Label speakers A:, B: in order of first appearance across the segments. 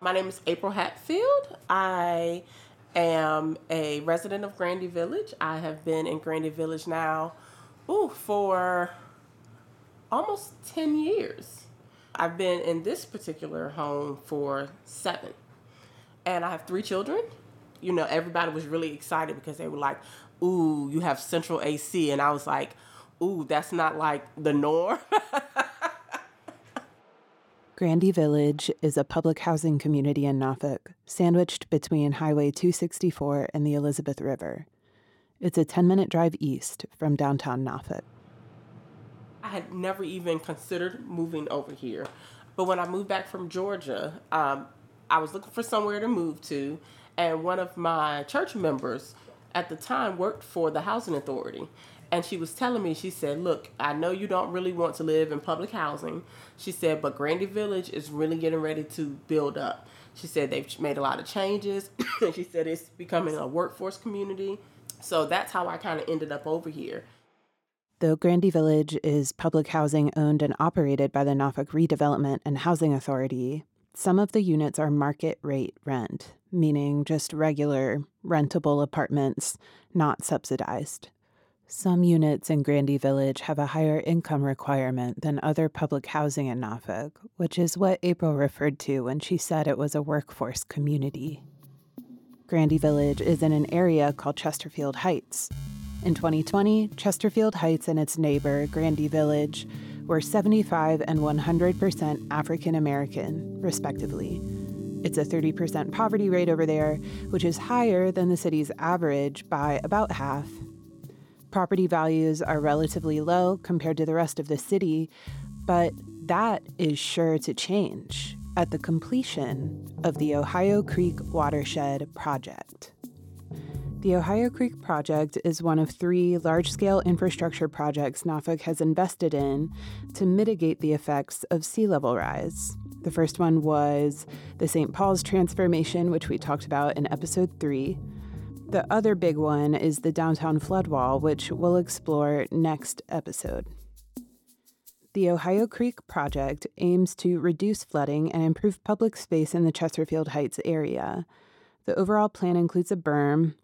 A: My name is April Hatfield. I am a resident of Grandy Village. I have been in Grandy Village now ooh, for almost 10 years. I've been in this particular home for seven. And I have three children. You know, everybody was really excited because they were like, ooh, you have central AC. And I was like, ooh, that's not like the norm.
B: Grandy Village is a public housing community in Norfolk, sandwiched between Highway 264 and the Elizabeth River. It's a 10 minute drive east from downtown Norfolk.
A: I had never even considered moving over here. But when I moved back from Georgia, um, I was looking for somewhere to move to, and one of my church members at the time worked for the housing authority. And she was telling me, she said, Look, I know you don't really want to live in public housing. She said, but Grandy Village is really getting ready to build up. She said they've made a lot of changes. and she said it's becoming a workforce community. So that's how I kind of ended up over here.
B: Though Grandy Village is public housing owned and operated by the Norfolk Redevelopment and Housing Authority, some of the units are market rate rent, meaning just regular, rentable apartments, not subsidized. Some units in Grandy Village have a higher income requirement than other public housing in Norfolk, which is what April referred to when she said it was a workforce community. Grandy Village is in an area called Chesterfield Heights. In 2020, Chesterfield Heights and its neighbor, Grandy Village, were 75 and 100% African American, respectively. It's a 30% poverty rate over there, which is higher than the city's average by about half Property values are relatively low compared to the rest of the city, but that is sure to change at the completion of the Ohio Creek Watershed Project. The Ohio Creek Project is one of three large scale infrastructure projects Norfolk has invested in to mitigate the effects of sea level rise. The first one was the St. Paul's Transformation, which we talked about in episode three. The other big one is the downtown flood wall, which we'll explore next episode. The Ohio Creek Project aims to reduce flooding and improve public space in the Chesterfield Heights area. The overall plan includes a berm,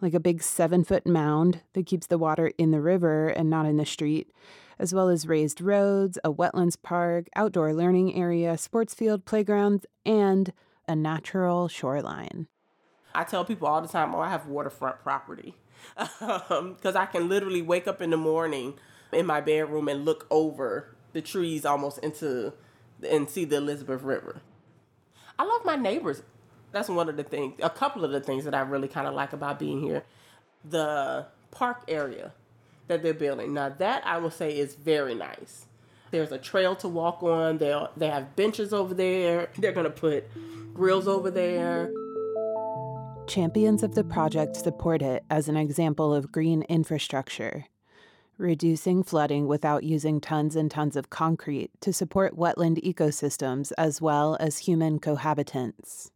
B: like a big seven foot mound that keeps the water in the river and not in the street, as well as raised roads, a wetlands park, outdoor learning area, sports field, playgrounds, and a natural shoreline.
A: I tell people all the time, oh, I have waterfront property. Because um, I can literally wake up in the morning in my bedroom and look over the trees almost into and see the Elizabeth River. I love my neighbors. That's one of the things, a couple of the things that I really kind of like about being here. The park area that they're building. Now, that I will say is very nice. There's a trail to walk on. They'll, they have benches over there. They're gonna put grills over there.
B: Champions of the project support it as an example of green infrastructure, reducing flooding without using tons and tons of concrete to support wetland ecosystems as well as human cohabitants.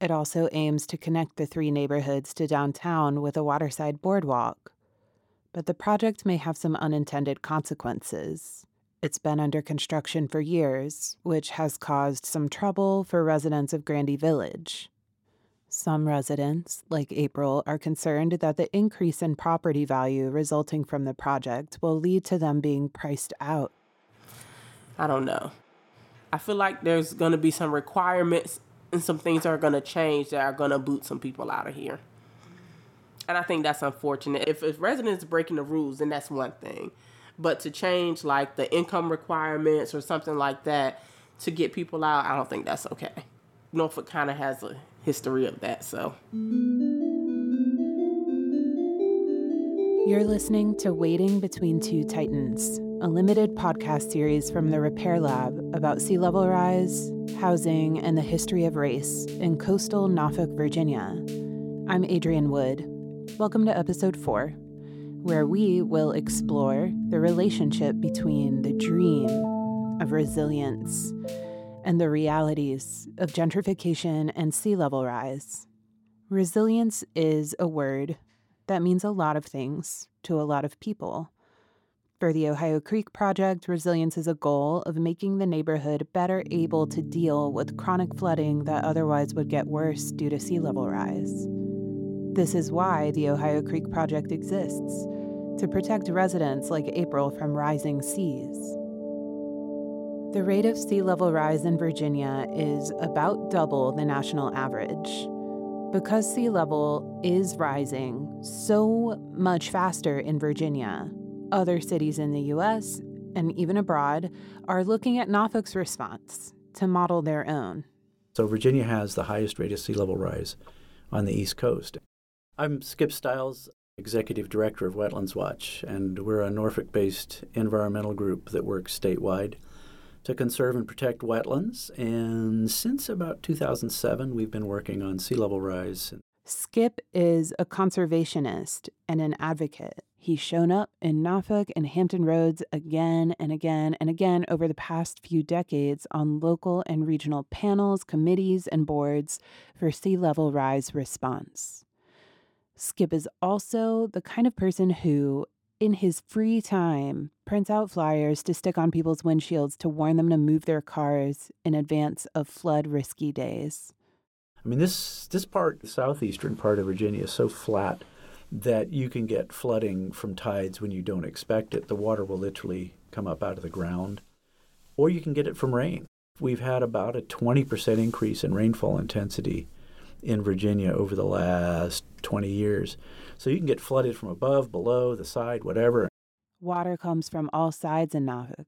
B: It also aims to connect the three neighborhoods to downtown with a waterside boardwalk. But the project may have some unintended consequences. It's been under construction for years, which has caused some trouble for residents of Grandy Village. Some residents, like April, are concerned that the increase in property value resulting from the project will lead to them being priced out.
A: I don't know. I feel like there's going to be some requirements and some things are going to change that are going to boot some people out of here. And I think that's unfortunate. If, if residents breaking the rules, then that's one thing. But to change like the income requirements or something like that to get people out, I don't think that's okay. Norfolk kind of has a history of that. So.
B: You're listening to Wading Between Two Titans, a limited podcast series from the Repair Lab about sea level rise, housing, and the history of race in coastal Norfolk, Virginia. I'm Adrian Wood. Welcome to episode four, where we will explore the relationship between the dream of resilience and the realities of gentrification and sea level rise. Resilience is a word that means a lot of things to a lot of people. For the Ohio Creek Project, resilience is a goal of making the neighborhood better able to deal with chronic flooding that otherwise would get worse due to sea level rise. This is why the Ohio Creek Project exists to protect residents like April from rising seas. The rate of sea level rise in Virginia is about double the national average. Because sea level is rising so much faster in Virginia, other cities in the US and even abroad are looking at Norfolk's response to model their own.
C: So, Virginia has the highest rate of sea level rise on the East Coast. I'm Skip Stiles, Executive Director of Wetlands Watch, and we're a Norfolk based environmental group that works statewide to conserve and protect wetlands. And since about 2007, we've been working on sea level rise.
B: Skip is a conservationist and an advocate. He's shown up in Norfolk and Hampton Roads again and again and again over the past few decades on local and regional panels, committees, and boards for sea level rise response. Skip is also the kind of person who, in his free time, prints out flyers to stick on people's windshields to warn them to move their cars in advance of flood risky days.
C: I mean, this this part, the southeastern part of Virginia, is so flat that you can get flooding from tides when you don't expect it. The water will literally come up out of the ground, or you can get it from rain. We've had about a 20% increase in rainfall intensity in Virginia over the last 20 years. So you can get flooded from above, below, the side, whatever.
B: Water comes from all sides in Norfolk.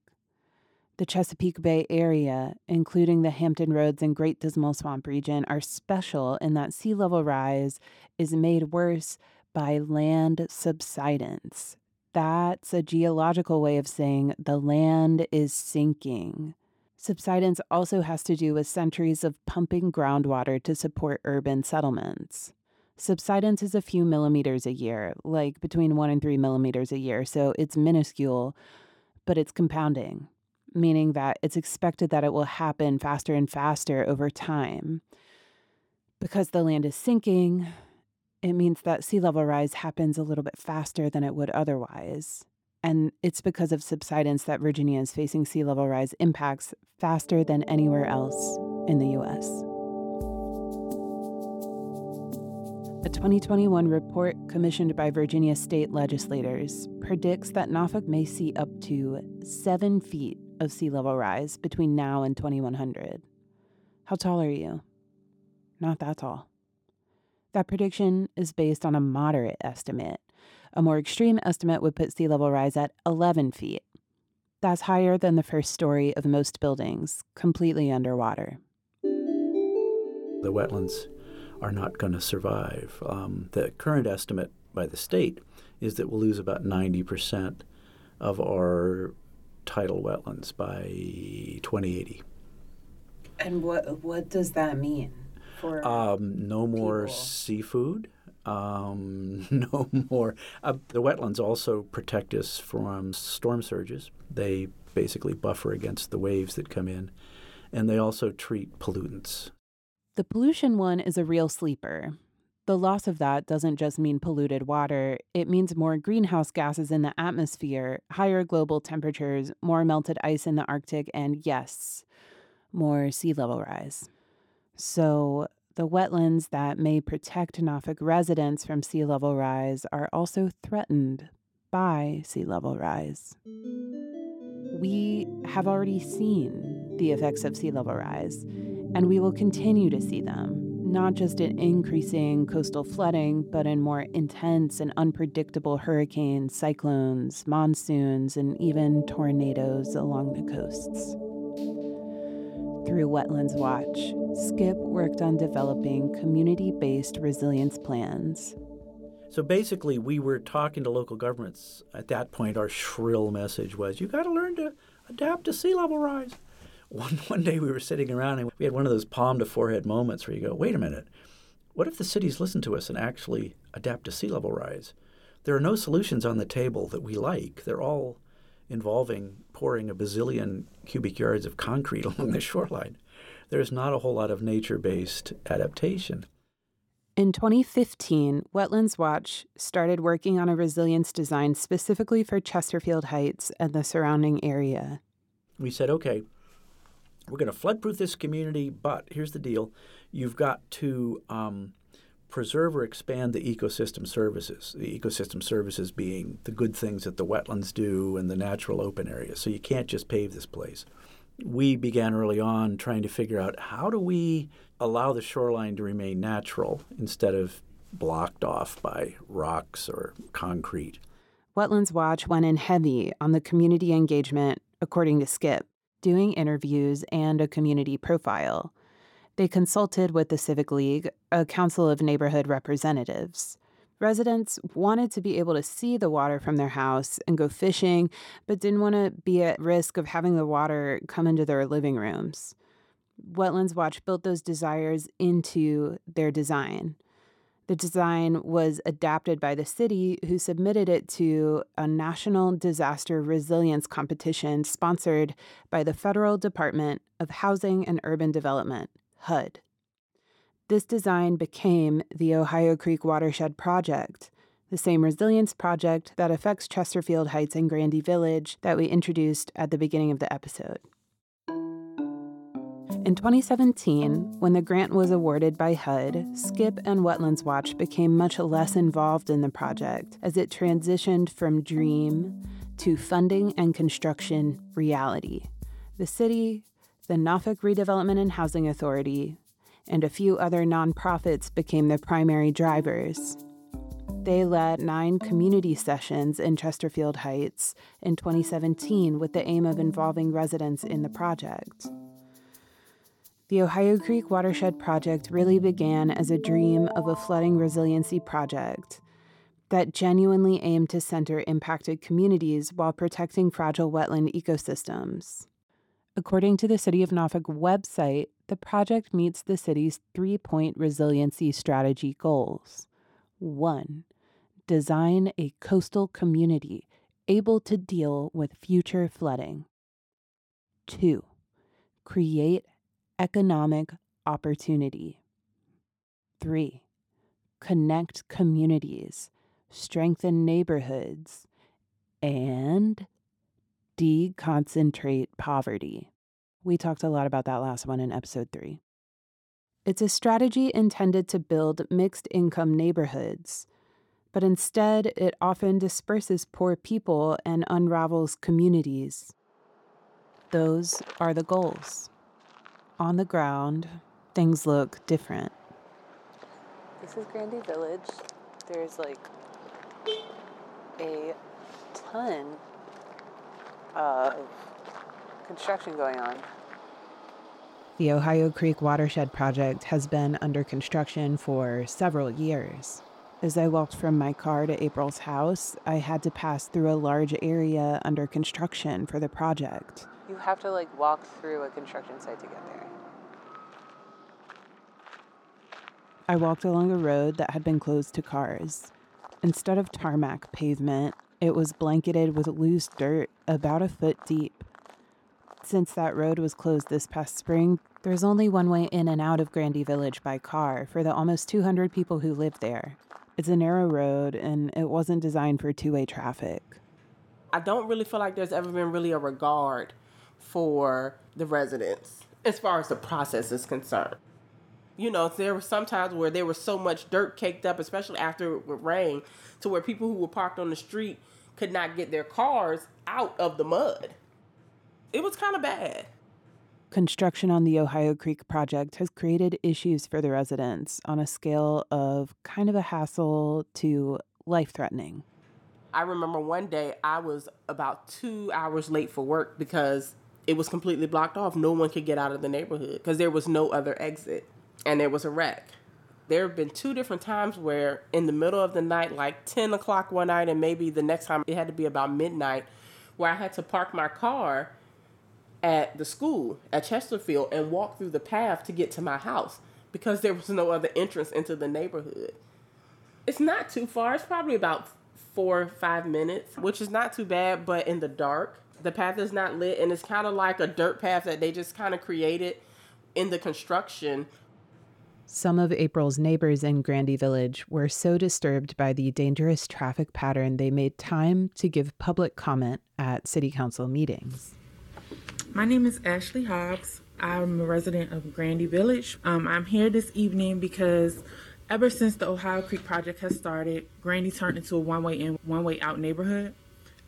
B: The Chesapeake Bay area, including the Hampton Roads and Great Dismal Swamp region, are special in that sea level rise is made worse by land subsidence. That's a geological way of saying the land is sinking. Subsidence also has to do with centuries of pumping groundwater to support urban settlements. Subsidence is a few millimeters a year, like between one and three millimeters a year, so it's minuscule, but it's compounding, meaning that it's expected that it will happen faster and faster over time. Because the land is sinking, it means that sea level rise happens a little bit faster than it would otherwise. And it's because of subsidence that Virginia is facing sea level rise impacts faster than anywhere else in the US. A 2021 report commissioned by Virginia state legislators predicts that Norfolk may see up to seven feet of sea level rise between now and 2100. How tall are you? Not that tall. That prediction is based on a moderate estimate. A more extreme estimate would put sea level rise at 11 feet. That's higher than the first story of most buildings, completely underwater.
C: The wetlands are not going to survive. Um, the current estimate by the state is that we'll lose about 90% of our tidal wetlands by 2080.
B: And what what does that mean?
C: for um, no more people. seafood. Um, no more. Uh, the wetlands also protect us from storm surges. They basically buffer against the waves that come in, and they also treat pollutants.
B: The pollution one is a real sleeper. The loss of that doesn't just mean polluted water, it means more greenhouse gases in the atmosphere, higher global temperatures, more melted ice in the Arctic, and yes, more sea level rise. So, the wetlands that may protect Norfolk residents from sea level rise are also threatened by sea level rise. We have already seen the effects of sea level rise, and we will continue to see them, not just in increasing coastal flooding, but in more intense and unpredictable hurricanes, cyclones, monsoons, and even tornadoes along the coasts. Through Wetlands Watch, Skip worked on developing community based resilience plans.
C: So basically, we were talking to local governments. At that point, our shrill message was you got to learn to adapt to sea level rise. One, one day we were sitting around and we had one of those palm to forehead moments where you go, wait a minute, what if the cities listen to us and actually adapt to sea level rise? There are no solutions on the table that we like. They're all involving pouring a bazillion cubic yards of concrete along the shoreline. There's not a whole lot of nature based adaptation.
B: In 2015, Wetlands Watch started working on a resilience design specifically for Chesterfield Heights and the surrounding area.
C: We said, okay, we're going to floodproof this community, but here's the deal you've got to um, preserve or expand the ecosystem services. The ecosystem services being the good things that the wetlands do and the natural open areas. So you can't just pave this place. We began early on trying to figure out how do we allow the shoreline to remain natural instead of blocked off by rocks or concrete.
B: Wetlands Watch went in heavy on the community engagement, according to Skip, doing interviews and a community profile. They consulted with the Civic League, a council of neighborhood representatives. Residents wanted to be able to see the water from their house and go fishing, but didn't want to be at risk of having the water come into their living rooms. Wetlands Watch built those desires into their design. The design was adapted by the city, who submitted it to a national disaster resilience competition sponsored by the Federal Department of Housing and Urban Development. HUD. This design became the Ohio Creek Watershed Project, the same resilience project that affects Chesterfield Heights and Grandy Village that we introduced at the beginning of the episode. In 2017, when the grant was awarded by HUD, Skip and Wetlands Watch became much less involved in the project as it transitioned from dream to funding and construction reality. The city, the Norfolk Redevelopment and Housing Authority, and a few other nonprofits became the primary drivers. They led nine community sessions in Chesterfield Heights in 2017 with the aim of involving residents in the project. The Ohio Creek Watershed Project really began as a dream of a flooding resiliency project that genuinely aimed to center impacted communities while protecting fragile wetland ecosystems. According to the City of Norfolk website, the project meets the city's three point resiliency strategy goals. 1. Design a coastal community able to deal with future flooding. 2. Create economic opportunity. 3. Connect communities, strengthen neighborhoods, and deconcentrate poverty. We talked a lot about that last one in episode three. It's a strategy intended to build mixed income neighborhoods, but instead it often disperses poor people and unravels communities. Those are the goals. On the ground, things look different.
D: This is Grandy Village. There's like a ton of construction going on.
B: The Ohio Creek Watershed Project has been under construction for several years. As I walked from my car to April's house, I had to pass through a large area under construction for the project.
D: You have to like walk through a construction site to get there.
B: I walked along a road that had been closed to cars. Instead of tarmac pavement, it was blanketed with loose dirt about a foot deep. Since that road was closed this past spring, there's only one way in and out of Grandy Village by car for the almost 200 people who live there. It's a narrow road and it wasn't designed for two way traffic.
A: I don't really feel like there's ever been really a regard for the residents as far as the process is concerned. You know, there were some times where there was so much dirt caked up, especially after it would rain, to where people who were parked on the street could not get their cars out of the mud. It was kind of bad.
B: Construction on the Ohio Creek project has created issues for the residents on a scale of kind of a hassle to life threatening.
A: I remember one day I was about two hours late for work because it was completely blocked off. No one could get out of the neighborhood because there was no other exit and there was a wreck there have been two different times where in the middle of the night, like 10 o'clock one night, and maybe the next time it had to be about midnight, where I had to park my car at the school at Chesterfield and walk through the path to get to my house because there was no other entrance into the neighborhood. It's not too far, it's probably about four or five minutes, which is not too bad, but in the dark. The path is not lit, and it's kind of like a dirt path that they just kind of created in the construction
B: Some of April's neighbors in Grandy Village were so disturbed by the dangerous traffic pattern they made time to give public comment at city council meetings.
E: My name is Ashley Hobbes. I'm a resident of Grandy Village. Um, I'm here this evening because ever since the Ohio Creek project has started, Grandy turned into a one way in, one way out neighborhood.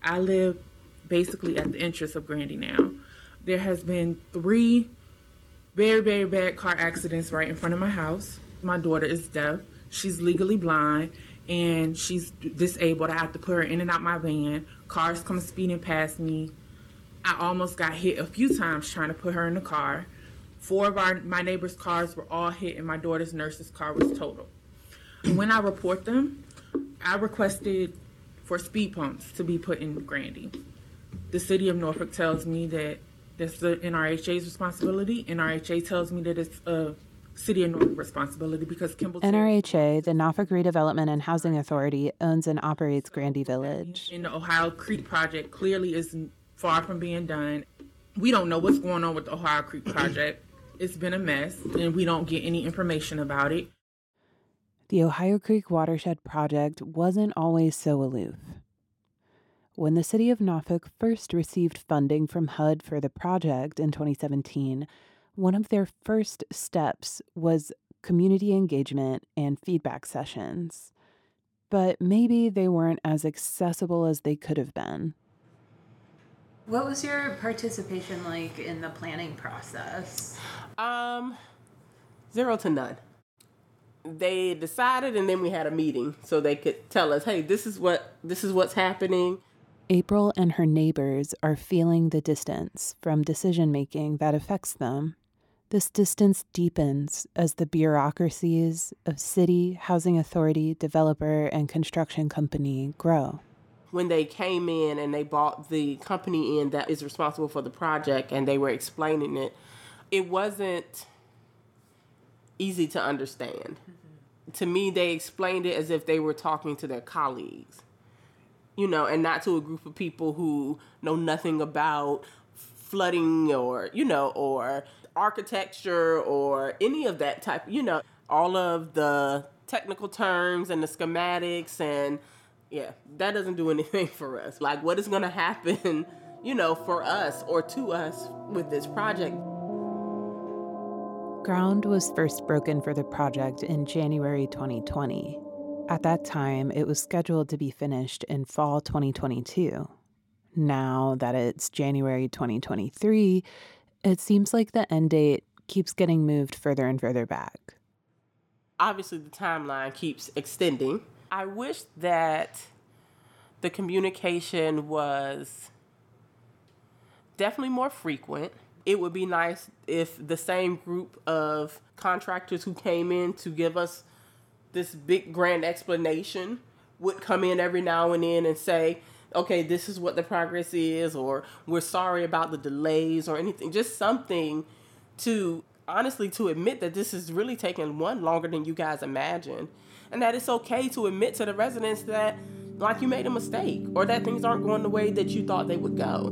E: I live basically at the entrance of Grandy now. There has been three very, very bad car accidents right in front of my house. My daughter is deaf. She's legally blind and she's disabled. I have to put her in and out my van. Cars come speeding past me. I almost got hit a few times trying to put her in the car. Four of our my neighbors' cars were all hit, and my daughter's nurse's car was totaled. When I report them, I requested for speed bumps to be put in Grandy. The city of Norfolk tells me that that's the NRHA's responsibility. NRHA tells me that it's a city of Norfolk responsibility because Kimball.
B: NRHA, the Norfolk Redevelopment and Housing Authority, owns and operates Grandy Village.
E: And the Ohio Creek project clearly is far from being done. We don't know what's going on with the Ohio Creek project. It's been a mess, and we don't get any information about it.
B: The Ohio Creek Watershed Project wasn't always so aloof. When the city of Norfolk first received funding from HUD for the project in 2017, one of their first steps was community engagement and feedback sessions. But maybe they weren't as accessible as they could have been.
D: What was your participation like in the planning process?
A: Um, zero to none. They decided, and then we had a meeting so they could tell us, "Hey, this is what this is what's happening."
B: April and her neighbors are feeling the distance from decision making that affects them. This distance deepens as the bureaucracies of city, housing authority, developer, and construction company grow.
A: When they came in and they bought the company in that is responsible for the project and they were explaining it, it wasn't easy to understand. Mm-hmm. To me, they explained it as if they were talking to their colleagues you know, and not to a group of people who know nothing about flooding or, you know, or architecture or any of that type, you know, all of the technical terms and the schematics and yeah, that doesn't do anything for us. Like what is going to happen, you know, for us or to us with this project.
B: Ground was first broken for the project in January 2020. At that time, it was scheduled to be finished in fall 2022. Now that it's January 2023, it seems like the end date keeps getting moved further and further back.
A: Obviously, the timeline keeps extending. I wish that the communication was definitely more frequent. It would be nice if the same group of contractors who came in to give us this big grand explanation would come in every now and then and say, okay, this is what the progress is, or we're sorry about the delays, or anything. Just something to honestly to admit that this is really taking one longer than you guys imagined, and that it's okay to admit to the residents that like you made a mistake or that things aren't going the way that you thought they would go.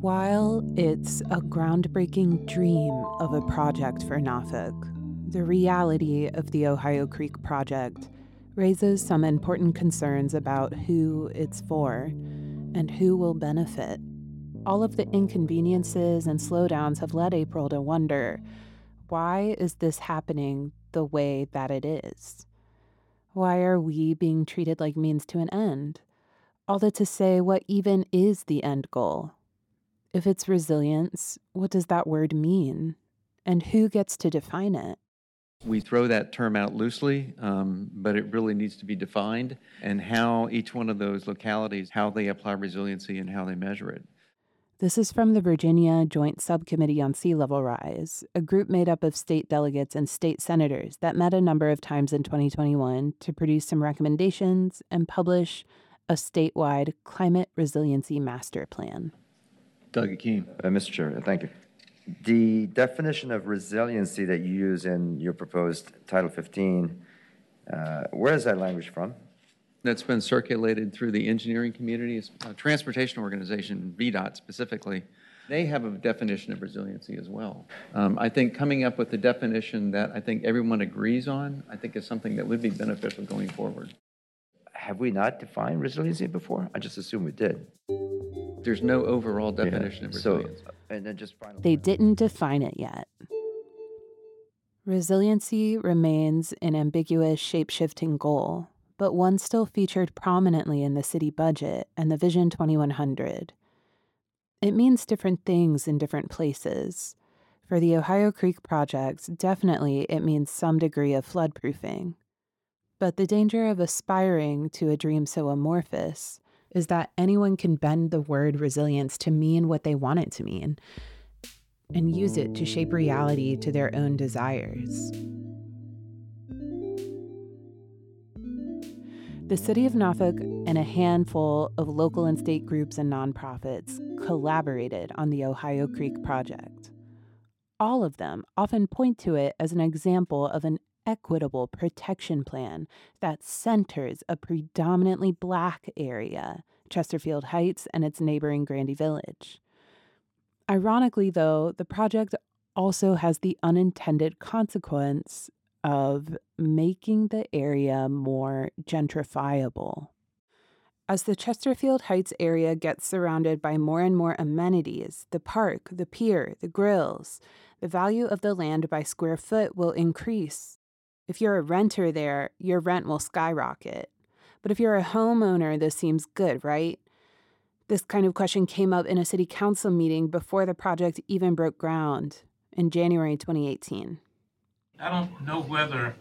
B: While it's a groundbreaking dream of a project for Norfolk, the reality of the Ohio Creek project raises some important concerns about who it's for and who will benefit. All of the inconveniences and slowdowns have led April to wonder why is this happening the way that it is? Why are we being treated like means to an end? All that to say, what even is the end goal? If it's resilience, what does that word mean? And who gets to define it?
F: We throw that term out loosely, um, but it really needs to be defined and how each one of those localities, how they apply resiliency and how they measure it.
B: This is from the Virginia Joint Subcommittee on Sea Level Rise, a group made up of state delegates and state senators that met a number of times in 2021 to produce some recommendations and publish a statewide climate resiliency master plan.
F: Delegate Keam.
G: Uh, Mr. Chair, thank you. The definition of resiliency that you use in your proposed Title 15, uh, where is that language from?
F: That's been circulated through the engineering community, is a transportation organization, VDOT specifically. They have a definition of resiliency as well. Um, I think coming up with a definition that I think everyone agrees on, I think is something that would be beneficial going forward.
G: Have we not defined resiliency before? I just assume we did.
F: There's no overall
G: Yeah.
F: definition of
G: So, and then just final.
B: They didn't define it yet. Resiliency remains an ambiguous, shape shifting goal, but one still featured prominently in the city budget and the Vision 2100. It means different things in different places. For the Ohio Creek project, definitely it means some degree of floodproofing. But the danger of aspiring to a dream so amorphous is that anyone can bend the word resilience to mean what they want it to mean and use it to shape reality to their own desires. The city of Norfolk and a handful of local and state groups and nonprofits collaborated on the Ohio Creek Project. All of them often point to it as an example of an equitable protection plan that centers a predominantly black area, Chesterfield Heights and its neighboring Grandy Village. Ironically, though, the project also has the unintended consequence of making the area more gentrifiable. As the Chesterfield Heights area gets surrounded by more and more amenities, the park, the pier, the grills, the value of the land by square foot will increase. If you're a renter there, your rent will skyrocket. But if you're a homeowner, this seems good, right? This kind of question came up in a city council meeting before the project even broke ground in January 2018.
H: I don't know whether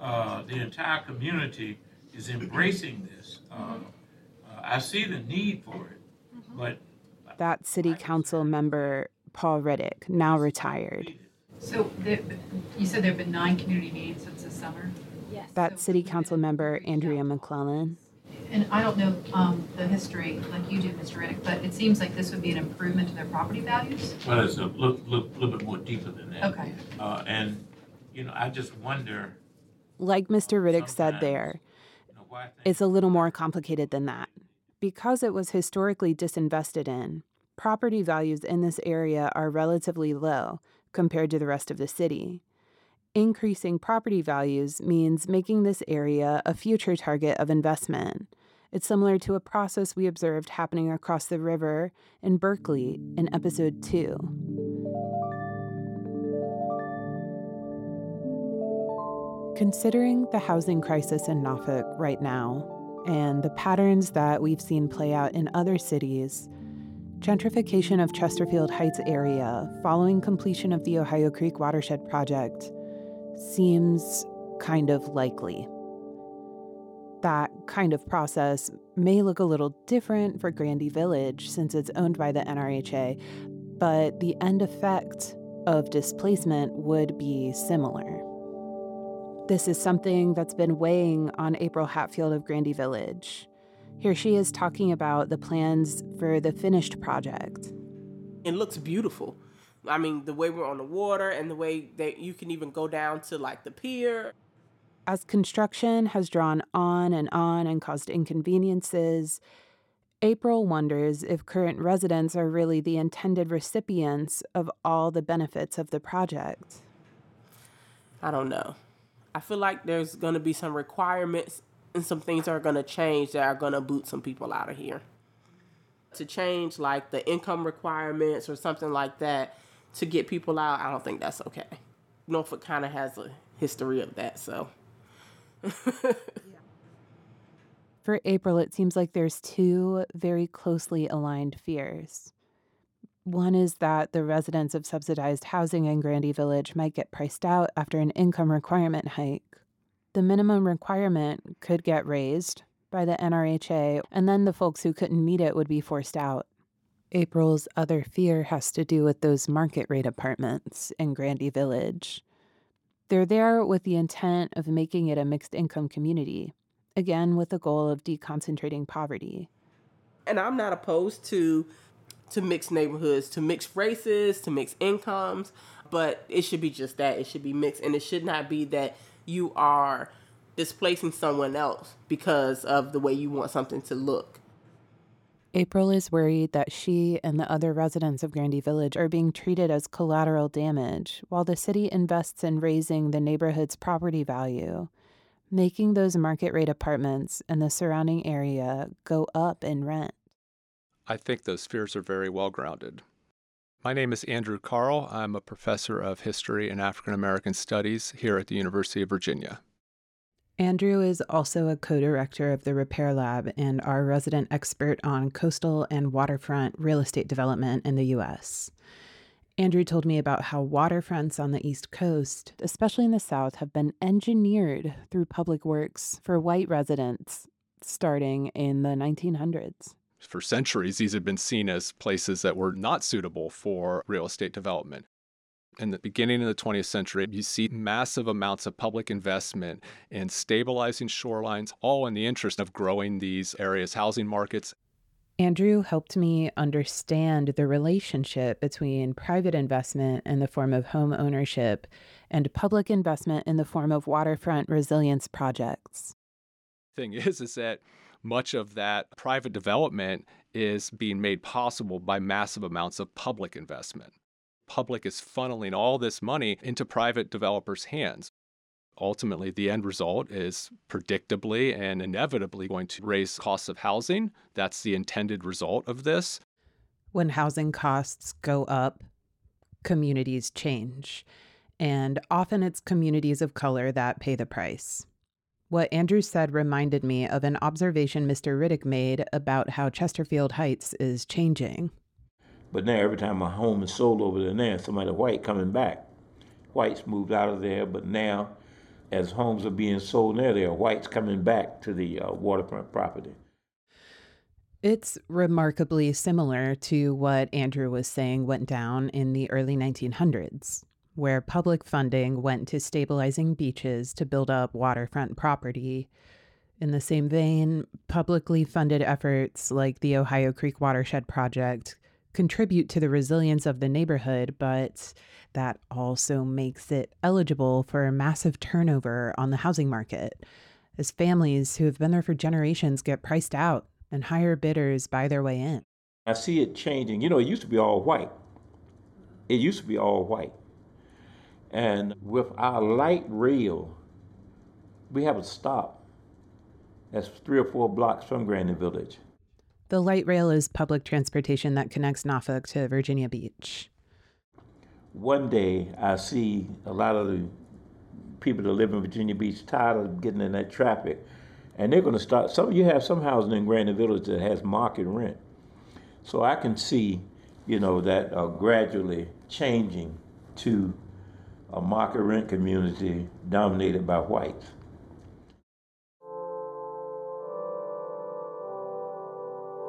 H: uh, the entire community is embracing this. Uh, uh, I see the need for it, but
B: That city council member, Paul Riddick, now retired.
I: So there, you said there have been nine community meetings since the summer?
D: Yes.
B: That city council member, Andria McClellan.
I: And I don't know um, the history like you do, Mr. Riddick, but it seems like this would be an improvement to their property values?
H: well, it's a little, little, little bit more deeper than that.
I: Okay.
H: Uh, and you know, I just wonder,
B: Like Mr. Riddick said there,
H: you know,
B: it's a little more complicated than that. Because it was historically disinvested in, property values in this area are relatively low compared to the rest of the city. Increasing property values means making this area a future target of investment. It's similar to a process we observed happening across the river in Berkley in episode 2. Considering the housing crisis in Norfolk right now and the patterns that we've seen play out in other cities, gentrification of Chesterfield Heights area following completion of the Ohio Creek Watershed Project seems kind of likely. That kind of process may look a little different for Grandy Village since it's owned by the NRHA, but the end effect of displacement would be similar. This is something that's been weighing on April Hatfield of Grandy Village. Here she is talking about the plans for the finished project.
A: It looks beautiful. I mean, the way we're on the water and the way that you can even go down to like the pier.
B: As construction has drawn on and on and caused inconveniences, April wonders if current residents are really the intended recipients of all the benefits of the project.
A: I don't know. I feel like there's going to be some requirements and some things are going to change that are going to boot some people out of here. To change like the income requirements or something like that to get people out, I don't think that's okay. Norfolk kind of has a history of that, so.
B: For April, it seems like there's two very closely aligned fears. One is that the residents of subsidized housing in Grandy Village might get priced out after an income requirement hike. The minimum requirement could get raised by the NRHA, and then the folks who couldn't meet it would be forced out. April's other fear has to do with those market rate apartments in Grandy Village. They're there with the intent of making it a mixed income community, again with the goal of deconcentrating poverty.
A: and I'm not opposed to to mixed neighborhoods, to mixed races, to mixed incomes, but it should be just that. It should be mixed, and it should not be that you are displacing someone else because of the way you want something to look.
B: April is worried that she and the other residents of Grandy Village are being treated as collateral damage while the city invests in raising the neighborhood's property value, making those market rate apartments and the surrounding area go up in rent.
J: I think those fears are very well grounded. My name is Andrew Kahrl. I'm a professor of history and African American studies here at the University of Virginia.
B: Andrew is also a co director of the Repair Lab and our resident expert on coastal and waterfront real estate development in the U.S. Andrew told me about how waterfronts on the East Coast, especially in the South, have been engineered through public works for white residents starting in the 1900s
J: for centuries, these had been seen as places that were not suitable for real estate development. In the beginning of the 20th century, you see massive amounts of public investment in stabilizing shorelines, all in the interest of growing these areas' housing markets.
B: Andrew helped me understand the relationship between private investment in the form of home ownership and public investment in the form of waterfront resilience projects.
J: Thing is, is that much of that private development is being made possible by massive amounts of public investment. Public is funneling all this money into private developers' hands. Ultimately, the end result is predictably and inevitably going to raise costs of housing. That's the intended result of this.
B: When housing costs go up, communities change. And often it's communities of color that pay the price. What Andrew said reminded me of an observation Mr. Riddick made about how Chesterfield Heights is changing.
K: But now, every time a home is sold over there, now somebody white coming back. Whites moved out of there, but now, as homes are being sold there, there are whites coming back to the uh, waterfront property.
B: It's remarkably similar to what Andrew was saying went down in the early 1900s where public funding went to stabilizing beaches to build up waterfront property. In the same vein, publicly funded efforts like the Ohio Creek Watershed Project contribute to the resilience of the neighborhood, but that also makes it eligible for massive turnover on the housing market as families who have been there for generations get priced out and higher bidders buy their way in.
K: I see it changing. You know, it used to be all white. It used to be all white. And with our light rail, we have a stop that's three or four blocks from Grandy Village.
B: The light rail is public transportation that connects Norfolk to Virginia Beach.
K: One day, I see a lot of the people that live in Virginia Beach tired of getting in that traffic, and they're going to start. Some you have some housing in Grandy Village that has market rent, so I can see, you know, that uh, gradually changing to a market rent community dominated by whites.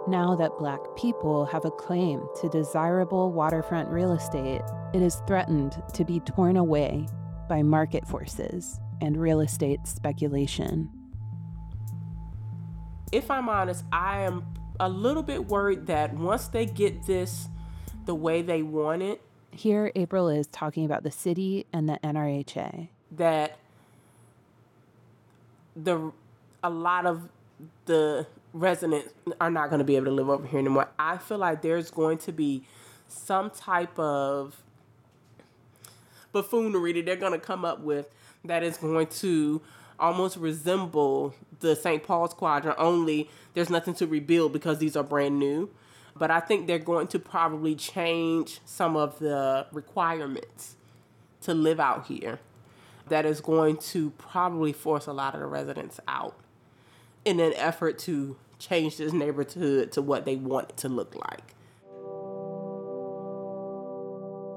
B: Now that black people have a claim to desirable waterfront real estate, it is threatened to be torn away by market forces and real estate speculation.
A: If I'm honest, I am a little bit worried that once they get this the way they want it,
B: here, April is talking about the city and the NRHA.
A: That the a lot of the residents are not going to be able to live over here anymore. I feel like there's going to be some type of buffoonery that they're going to come up with that is going to almost resemble the St. Paul's Quadrant, only there's nothing to rebuild because these are brand new but I think they're going to probably change some of the requirements to live out here. That is going to probably force a lot of the residents out in an effort to change this neighborhood to what they want it to look like.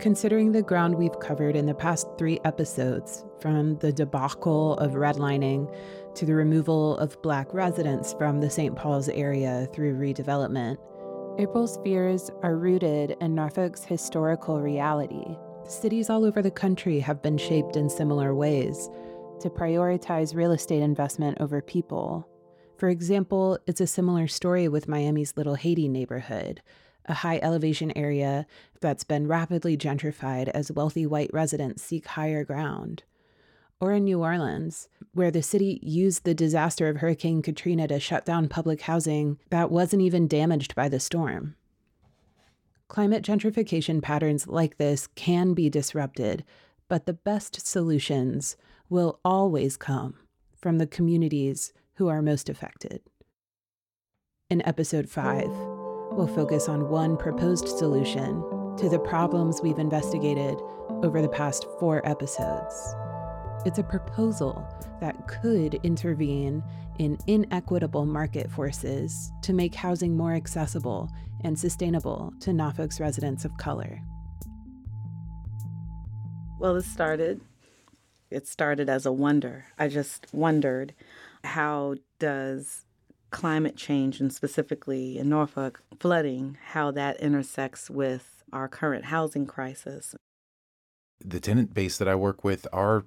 B: Considering the ground we've covered in the past three episodes, from the debacle of redlining to the removal of black residents from the St. Paul's area through redevelopment, April's fears are rooted in Norfolk's historical reality. Cities all over the country have been shaped in similar ways to prioritize real estate investment over people. For example, it's a similar story with Miami's Little Haiti neighborhood, a high elevation area that's been rapidly gentrified as wealthy white residents seek higher ground. Or in New Orleans, where the city used the disaster of Hurricane Katrina to shut down public housing that wasn't even damaged by the storm. Climate gentrification patterns like this can be disrupted, but the best solutions will always come from the communities who are most affected. In episode 5, we'll focus on one proposed solution to the problems we've investigated over the past four episodes. It's a proposal that could intervene in inequitable market forces to make housing more accessible and sustainable to Norfolk's residents of color.
L: Well, it started it started as a wonder. I just wondered how does climate change and specifically in Norfolk flooding how that intersects with our current housing crisis.
M: The tenant base that I work with are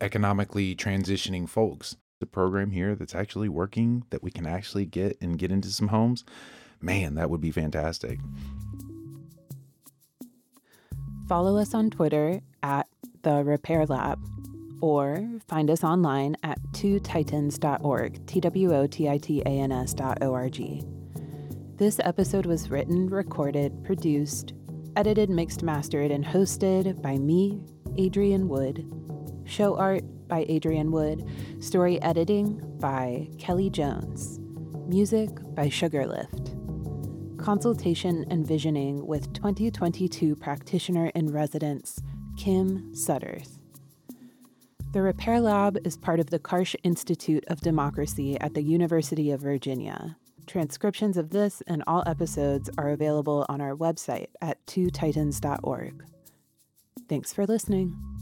M: economically transitioning folks. The program here that's actually working that we can actually get and get into some homes, man, that would be fantastic.
B: Follow us on Twitter at the Repair Lab or find us online at twotitans.org, T W O T I T A N S dot O R G. This episode was written, recorded, produced, edited, mixed, mastered, and hosted by me, Adrian Wood. Show art by Adrian Wood. Story editing by Kelly Jones. Music by Sugarlift. Consultation and visioning with 2022 practitioner in residence Kim Sudderth. The Repair Lab is part of the Karsh Institute of Democracy at the University of Virginia. Transcriptions of this and all episodes are available on our website at twotitans.org. Thanks for listening.